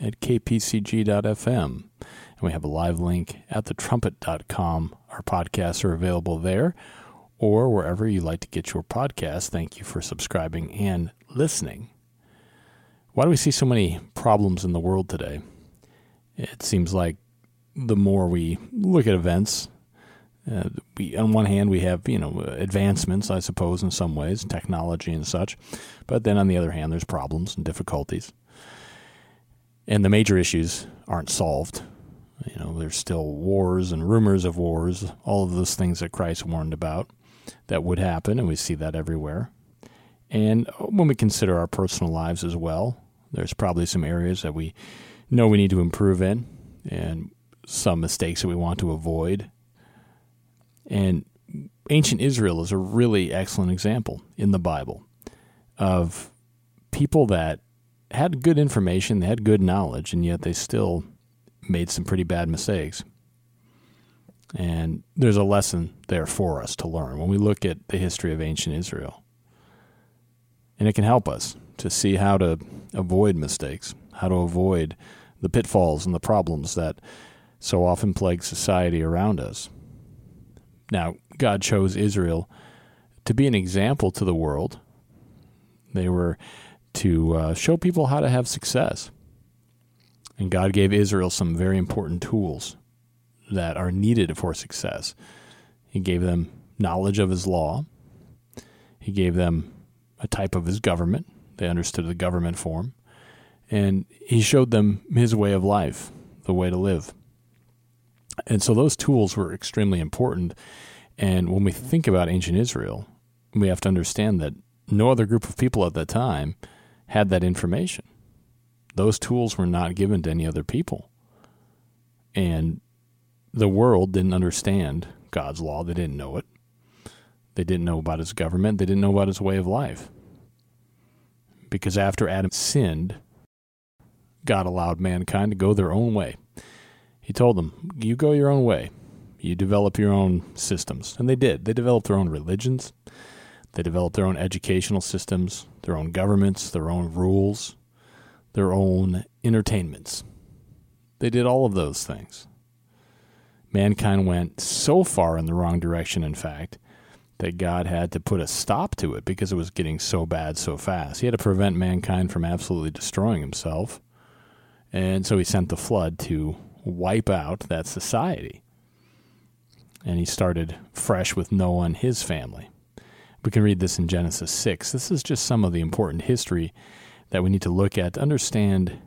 at kpcg.fm. And we have a live link at thetrumpet.com. Our podcasts are available there or wherever you like to get your podcast. Thank you for subscribing and listening. Why do we see so many problems in the world today? It seems like the more we look at events, uh, we, on one hand, we have you know advancements, I suppose, in some ways, technology and such, but then on the other hand, there's problems and difficulties, and the major issues aren't solved. You know, there's still wars and rumors of wars, all of those things that Christ warned about that would happen, and we see that everywhere. And uh, when we consider our personal lives as well, there's probably some areas that we know we need to improve in, and some mistakes that we want to avoid. And ancient Israel is a really excellent example in the Bible of people that had good information, they had good knowledge, and yet they still made some pretty bad mistakes. And there's a lesson there for us to learn when we look at the history of ancient Israel. And it can help us to see how to avoid mistakes, how to avoid the pitfalls and the problems that so often plague society around us. Now, God chose Israel to be an example to the world. They were to uh, show people how to have success. And God gave Israel some very important tools that are needed for success. He gave them knowledge of His law, He gave them a type of His government. They understood the government form. And He showed them His way of life, the way to live. And so those tools were extremely important. And when we think about ancient Israel, we have to understand that no other group of people at that time had that information. Those tools were not given to any other people. And the world didn't understand God's law. They didn't know it. They didn't know about his government. They didn't know about his way of life. Because after Adam sinned, God allowed mankind to go their own way. He told them, You go your own way. You develop your own systems. And they did. They developed their own religions. They developed their own educational systems, their own governments, their own rules, their own entertainments. They did all of those things mankind went so far in the wrong direction, in fact, that God had to put a stop to it because it was getting so bad so fast. He had to prevent mankind from absolutely destroying himself. And so he sent the flood to wipe out that society. And he started fresh with Noah and his family. We can read this in Genesis 6. This is just some of the important history that we need to look at to understand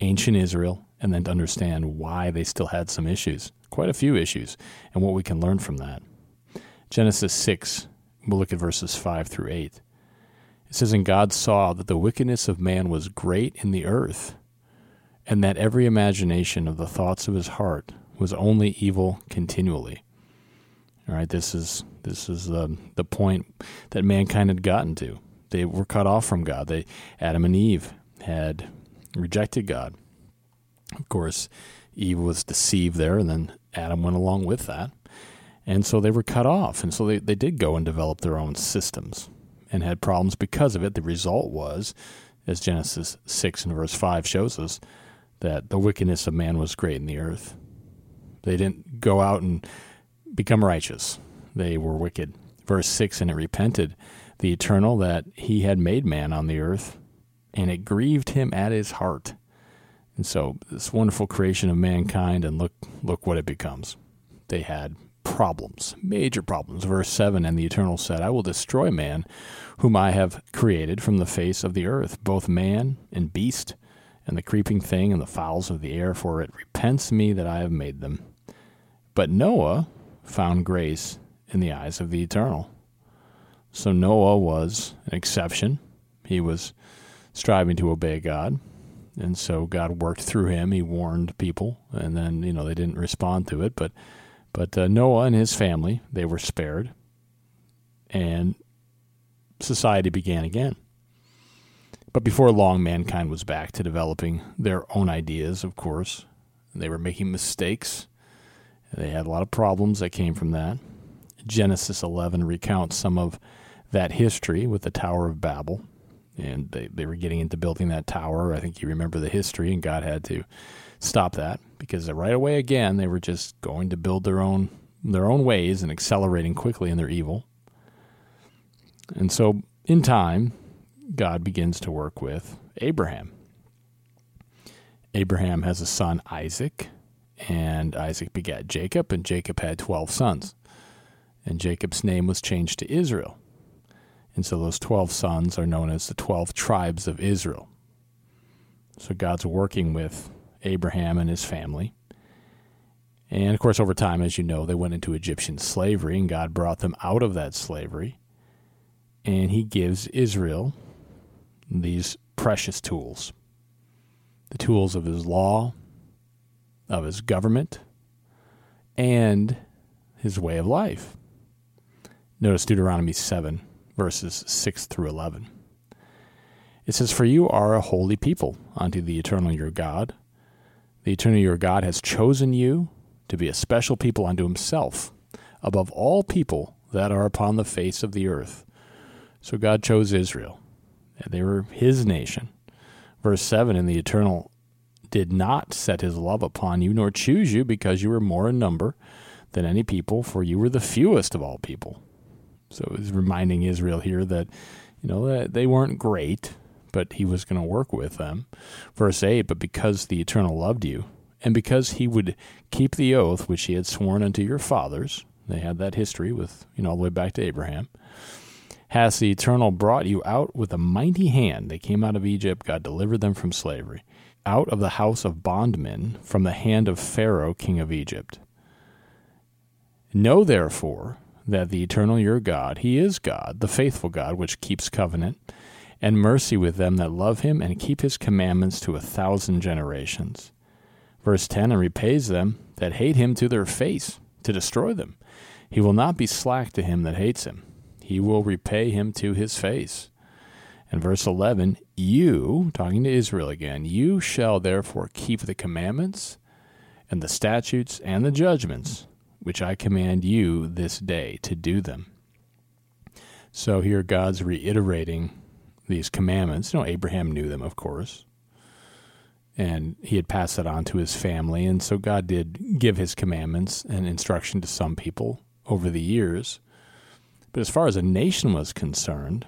ancient Israel and then to understand why they still had some issues quite a few issues, and what we can learn from that. Genesis 6, we'll look at verses 5 through 8. It says, And God saw that the wickedness of man was great in the earth, and that every imagination of the thoughts of his heart was only evil continually. All right, this is this is the the point that mankind had gotten to. They were cut off from God. They Adam and Eve had rejected God. Of course, Eve was deceived there, and then Adam went along with that. And so they were cut off. And so they, they did go and develop their own systems and had problems because of it. The result was, as Genesis 6 and verse 5 shows us, that the wickedness of man was great in the earth. They didn't go out and become righteous, they were wicked. Verse 6 And it repented the eternal that he had made man on the earth, and it grieved him at his heart. And so this wonderful creation of mankind, and look look what it becomes. They had problems, major problems. Verse 7 And the Eternal said, I will destroy man, whom I have created from the face of the earth, both man and beast, and the creeping thing and the fowls of the air, for it repents me that I have made them. But Noah found grace in the eyes of the Eternal. So Noah was an exception. He was striving to obey God And so God worked through him. He warned people, and then you know they didn't respond to it. But but uh, Noah and his family they were spared, and society began again. But before long, mankind was back to developing their own ideas. Of course, they were making mistakes. They had a lot of problems that came from that. Genesis 11 recounts some of that history with the Tower of Babel and they, they were getting into building that tower. I think you remember the history, and God had to stop that because right away again they were just going to build their own their own ways and accelerating quickly in their evil. And so in time, God begins to work with Abraham. Abraham has a son Isaac, and Isaac begat Jacob, and Jacob had twelve sons. And Jacob's name was changed to Israel and so those 12 sons are known as the 12 tribes of Israel. So God's working with Abraham and his family. And of course, over time, as you know, they went into Egyptian slavery, and God brought them out of that slavery. And he gives Israel these precious tools the tools of his law, of his government, and his way of life. Notice Deuteronomy 7 verses 6 through 11. It says, For you are a holy people unto the eternal your God. The eternal your God has chosen you to be a special people unto himself, above all people that are upon the face of the earth. So God chose Israel. And they were his nation. Verse 7 And the eternal did not set his love upon you, nor choose you, because you were more in number than any people, for you were the fewest of all people. So he's reminding Israel here that, you know, they weren't great, but he was going to work with them. Verse 8, but because the Eternal loved you, and because he would keep the oath which he had sworn unto your fathers, they had that history with, you know, all the way back to Abraham, has the Eternal brought you out with a mighty hand. They came out of Egypt, God delivered them from slavery, out of the house of bondmen, from the hand of Pharaoh, king of Egypt. Know therefore that the eternal your God, He is God, the faithful God, which keeps covenant and mercy with them that love Him and keep His commandments to a thousand generations. Verse 10 And repays them that hate Him to their face, to destroy them. He will not be slack to him that hates Him, He will repay him to His face. And verse 11, you, talking to Israel again, you shall therefore keep the commandments and the statutes and the judgments which I command you this day to do them. So here God's reiterating these commandments. You know, Abraham knew them, of course, and he had passed that on to his family. And so God did give his commandments and instruction to some people over the years. But as far as a nation was concerned,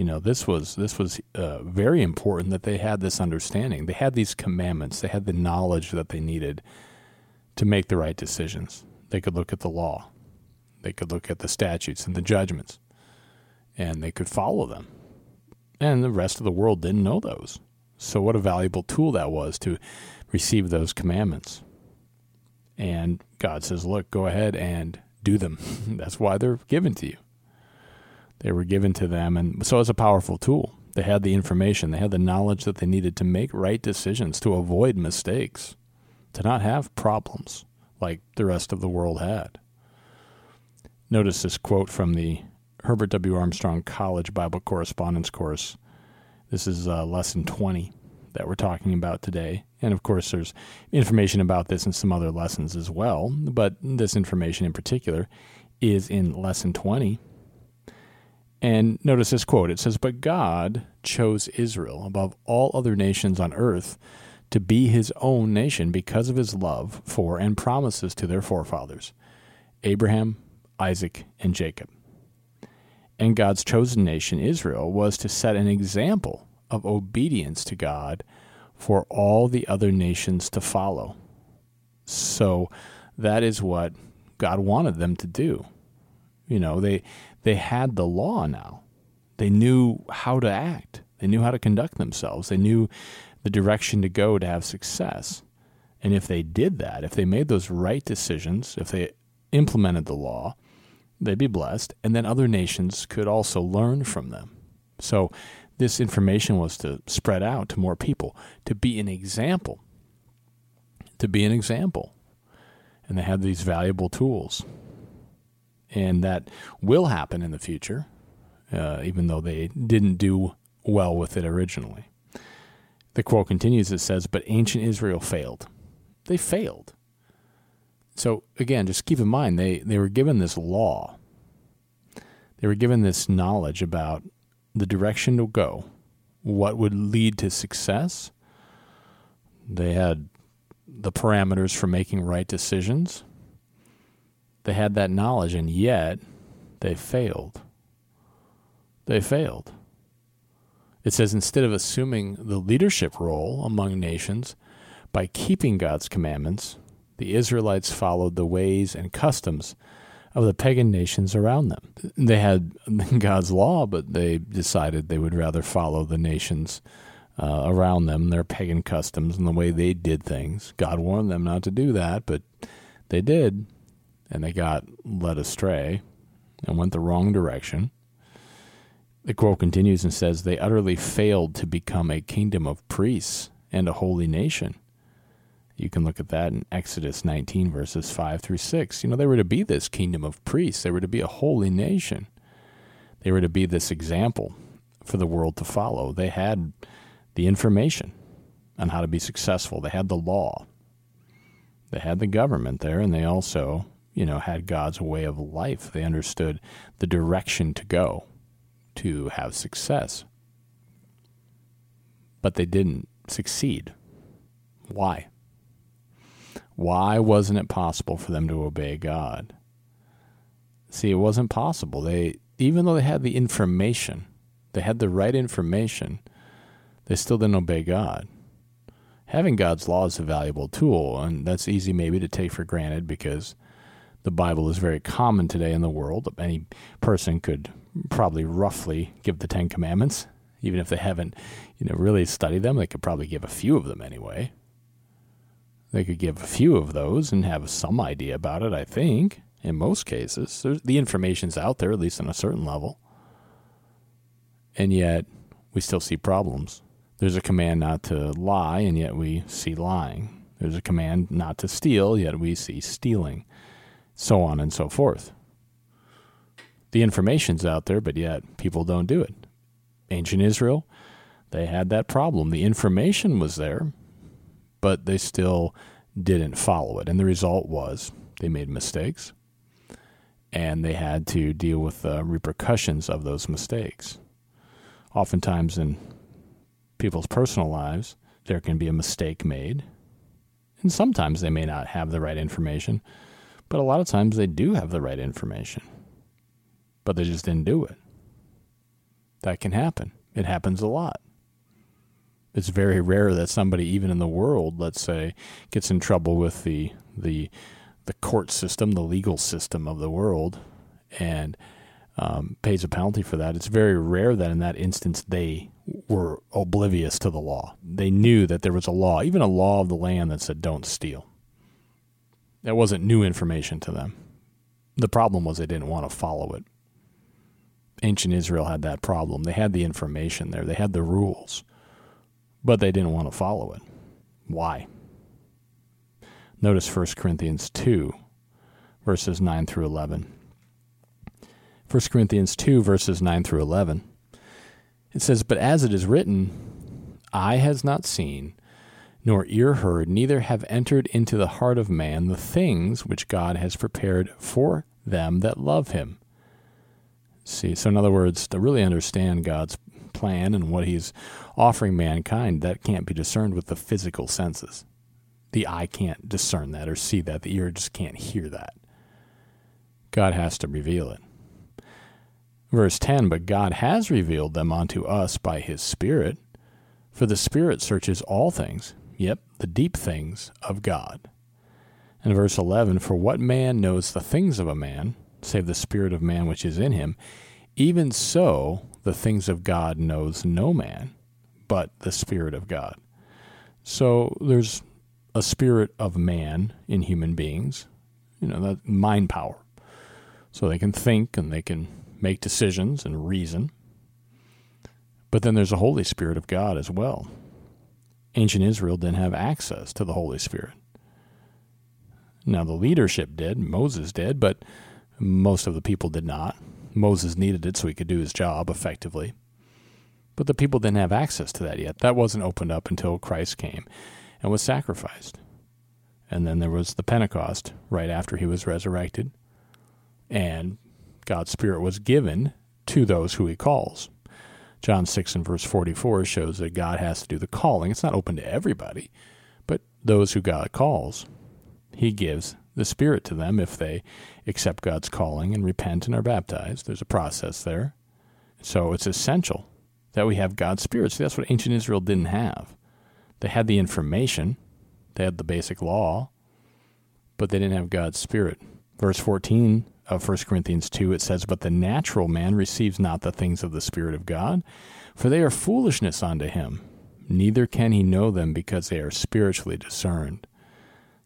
you know, this was this was uh, very important that they had this understanding. They had these commandments. They had the knowledge that they needed to make the right decisions. They could look at the law, they could look at the statutes and the judgments, and they could follow them. And the rest of the world didn't know those. So, what a valuable tool that was to receive those commandments. And God says, Look, go ahead and do them. That's why they're given to you. They were given to them. And so, it's a powerful tool. They had the information, they had the knowledge that they needed to make right decisions, to avoid mistakes, to not have problems like the rest of the world had. Notice this quote from the Herbert W. Armstrong College Bible Correspondence Course. This is uh, lesson 20 that we're talking about today. And of course, there's information about this in some other lessons as well, but this information in particular is in lesson 20. And notice this quote it says, But God chose Israel above all other nations on earth to be his own nation because of his love for and promises to their forefathers, Abraham, Isaac, and Jacob. And God's chosen nation, Israel, was to set an example of obedience to God for all the other nations to follow. So that is what God wanted them to do. You know, they they had the law now. They knew how to act. They knew how to conduct themselves. They knew the direction to go to have success. And if they did that, if they made those right decisions, if they implemented the law, they'd be blessed. And then other nations could also learn from them. So This information was to spread out to more people, to be an example. To be an example. And they had these valuable tools. And that will happen in the future, uh, even though they didn't do well with it originally. The quote continues it says, But ancient Israel failed. They failed. So, again, just keep in mind, they, they were given this law, they were given this knowledge about the direction to go, what would lead to success. They had the parameters for making right decisions. They had that knowledge, and yet they failed. They failed. It says instead of assuming the leadership role among nations by keeping God's commandments, the Israelites followed the ways and customs of the pagan nations around them. They had God's law, but they decided they would rather follow the nations uh, around them, their pagan customs, and the way they did things. God warned them not to do that, but they did, and they got led astray and went the wrong direction. The quote continues and says, They utterly failed to become a kingdom of priests and a holy nation. You can look at that in Exodus 19, verses 5 through 6. You know, they were to be this kingdom of priests, they were to be a holy nation, they were to be this example for the world to follow. They had the information on how to be successful, they had the law, they had the government there, and they also, you know, had God's way of life. They understood the direction to go to have success. But they didn't succeed. Why? Why wasn't it possible for them to obey God? See, it wasn't possible. They even though they had the information, they had the right information, they still didn't obey God. Having God's law is a valuable tool, and that's easy maybe to take for granted because the Bible is very common today in the world. Any person could probably roughly give the Ten Commandments, even if they haven't, you know, really studied them. They could probably give a few of them anyway. They could give a few of those and have some idea about it. I think in most cases, the information's out there at least on a certain level, and yet we still see problems. There's a command not to lie, and yet we see lying. There's a command not to steal, yet we see stealing, so on and so forth the information's out there, but yet people don't do it. Ancient Israel, they had that problem. The information was there, but they still didn't follow it. And the result was they made mistakes and they had to deal with the repercussions of those mistakes. Oftentimes in people's personal lives, there can be a mistake made. And sometimes they may not have the right information, but a lot of times they do have the right information but they just didn't do it. That can happen. It happens a lot. It's very rare that somebody, even in the world, let's say, gets in trouble with the the the court system, the legal system of the world, and um, pays a penalty for that. It's very rare that in that instance they were oblivious to the law. They knew that there was a law, even a law of the land that said don't steal. That wasn't new information to them. The problem was they didn't want to follow it ancient Israel had that problem. They had the information there, they had the rules, but they didn't want to follow it. Why? Notice 1 Corinthians 2, verses 9 through 11. 1 Corinthians 2, verses 9 through 11. It says, But as it is written, eye has not seen, nor ear heard, neither have entered into the heart of man the things which God has prepared for them that love him. See, so in other words, to really understand God's plan and what He's offering mankind, that can't be discerned with the physical senses. The eye can't discern that or see that. The ear just can't hear that. God has to reveal it. Verse 10 But God has revealed them unto us by His Spirit, for the Spirit searches all things, yep, the deep things of God. And verse 11 For what man knows the things of a man, save the spirit of man which is in him. Even so, the things of God knows no man, but the Spirit of God. So there's a spirit of man in human beings, you know, that mind power. So they can think and they can make decisions and reason. But then there's a Holy Spirit of God as well. Ancient Israel didn't have access to the Holy Spirit. Now, the leadership did, Moses did, but most of the people did not. Moses needed it so he could do his job effectively. But the people didn't have access to that yet. That wasn't opened up until Christ came and was sacrificed. And then there was the Pentecost right after he was resurrected. And God's Spirit was given to those who he calls. John 6 and verse 44 shows that God has to do the calling. It's not open to everybody, but those who God calls, he gives the Spirit to them if they accept God's calling and repent and are baptized. There's a process there. So it's essential that we have God's Spirit. See, that's what ancient Israel didn't have. They had the information, they had the basic law, but they didn't have God's Spirit. Verse 14 Uh, of 1 Corinthians 2, it says, But the natural man receives not the things of the Spirit of God, for they are foolishness unto him. Neither can he know them because they are spiritually discerned.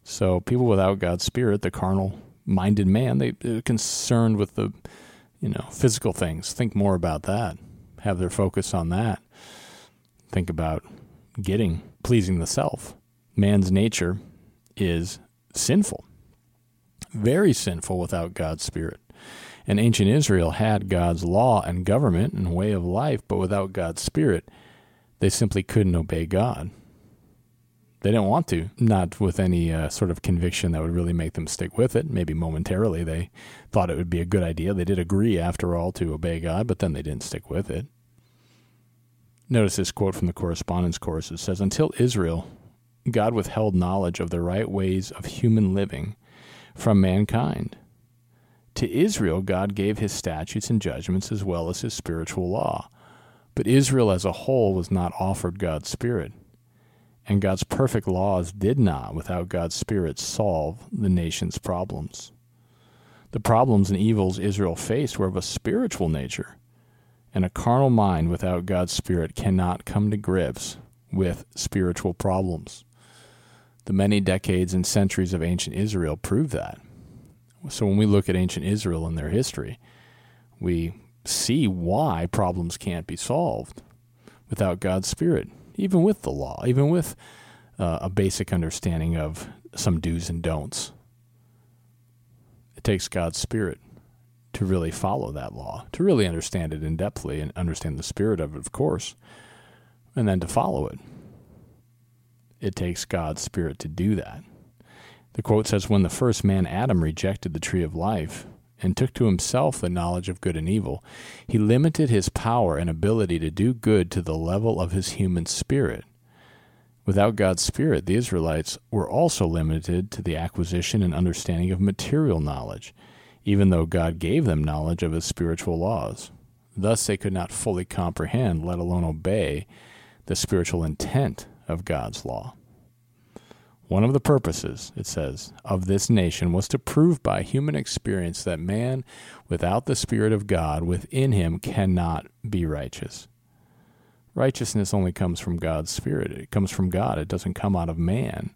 So people without God's Spirit, the carnal minded man, they, they're concerned with the you know physical things. Think more about that. Have their focus on that. Think about getting pleasing the self. Man's nature is sinful, very sinful without God's Spirit. And ancient Israel had God's law and government and way of life, but without God's Spirit, they simply couldn't obey God. They didn't want to, not with any uh, sort of conviction that would really make them stick with it. Maybe momentarily they thought it would be a good idea. They did agree, after all, to obey God, but then they didn't stick with it. Notice this quote from the correspondence course. It says, Until Israel, God withheld knowledge of the right ways of human living from mankind. To Israel, God gave his statutes and judgments as well as his spiritual law. But Israel as a whole was not offered God's Spirit and God's perfect laws did not, without God's Spirit, solve the nation's problems. The problems and evils Israel faced were of a spiritual nature, and a carnal mind without God's Spirit cannot come to grips with spiritual problems. The many decades and centuries of ancient Israel prove that. So when we look at ancient Israel and their history, we see why problems can't be solved without God's Spirit even with the law, even with uh, a basic understanding of some do's and don'ts. It takes God's Spirit to really follow that law, to really understand it in depthly and understand the spirit of it, of course, and then to follow it. It takes God's Spirit to do that. The quote says When the first man, Adam, rejected the tree of life, and took to himself the knowledge of good and evil, he limited his power and ability to do good to the level of his human spirit. Without God's Spirit, the Israelites were also limited to the acquisition and understanding of material knowledge, even though God gave them knowledge of his spiritual laws. Thus, they could not fully comprehend, let alone obey, the spiritual intent of God's law. One of the purposes, it says, of this nation was to prove by human experience that man without the Spirit of God within him cannot be righteous. Righteousness only comes from God's Spirit. It comes from God. It doesn't come out of man.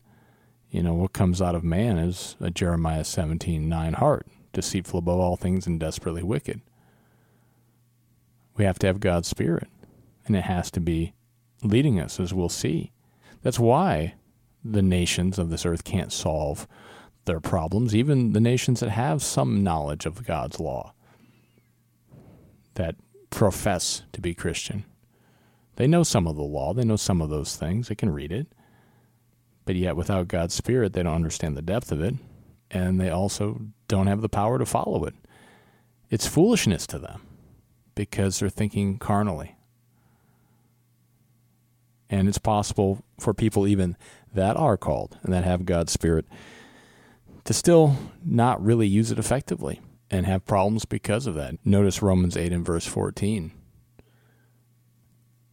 You know, what comes out of man is a Jeremiah 17 9 heart, deceitful above all things and desperately wicked. We have to have God's Spirit, and it has to be leading us, as we'll see. That's why the nations of this earth can't solve their problems, even the nations that have some knowledge of God's law, that profess to be Christian. They know some of the law, they know some of those things, they can read it, but yet without God's Spirit, they don't understand the depth of it, and they also don't have the power to follow it. It's foolishness to them because they're thinking carnally. And it's possible for people even that are called and that have God's Spirit to still not really use it effectively and have problems because of that. Notice Romans 8 and verse 14.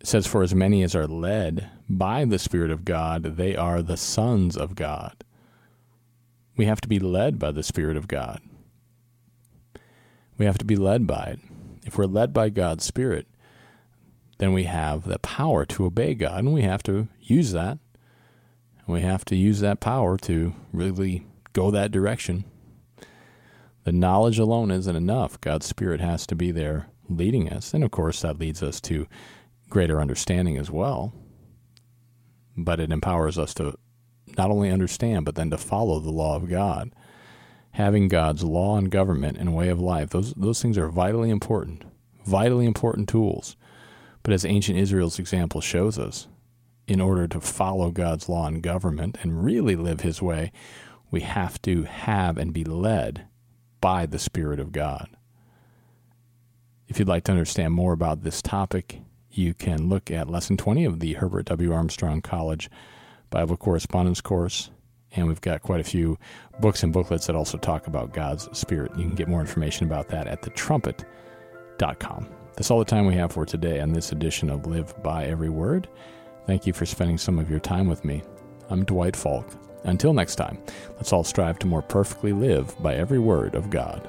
It says, For as many as are led by the Spirit of God, they are the sons of God. We have to be led by the Spirit of God. We have to be led by it. If we're led by God's Spirit, then we have the power to obey God, and we have to use that we have to use that power to really go that direction. The knowledge alone isn't enough. God's Spirit has to be there leading us. And of course, that leads us to greater understanding as well. But it empowers us to not only understand, but then to follow the law of God. Having God's law and government and way of life, those, those things are vitally important, vitally important tools. But as ancient Israel's example shows us, in order to follow God's law and government and really live His way, we have to have and be led by the Spirit of God. If you'd like to understand more about this topic, you can look at Lesson 20 of the Herbert W. Armstrong College Bible Correspondence Course. And we've got quite a few books and booklets that also talk about God's Spirit. You can get more information about that at thetrumpet.com. That's all the time we have for today on this edition of Live by Every Word. Thank you for spending some of your time with me. I'm Dwight Falk. Until next time, let's all strive to more perfectly live by every word of God.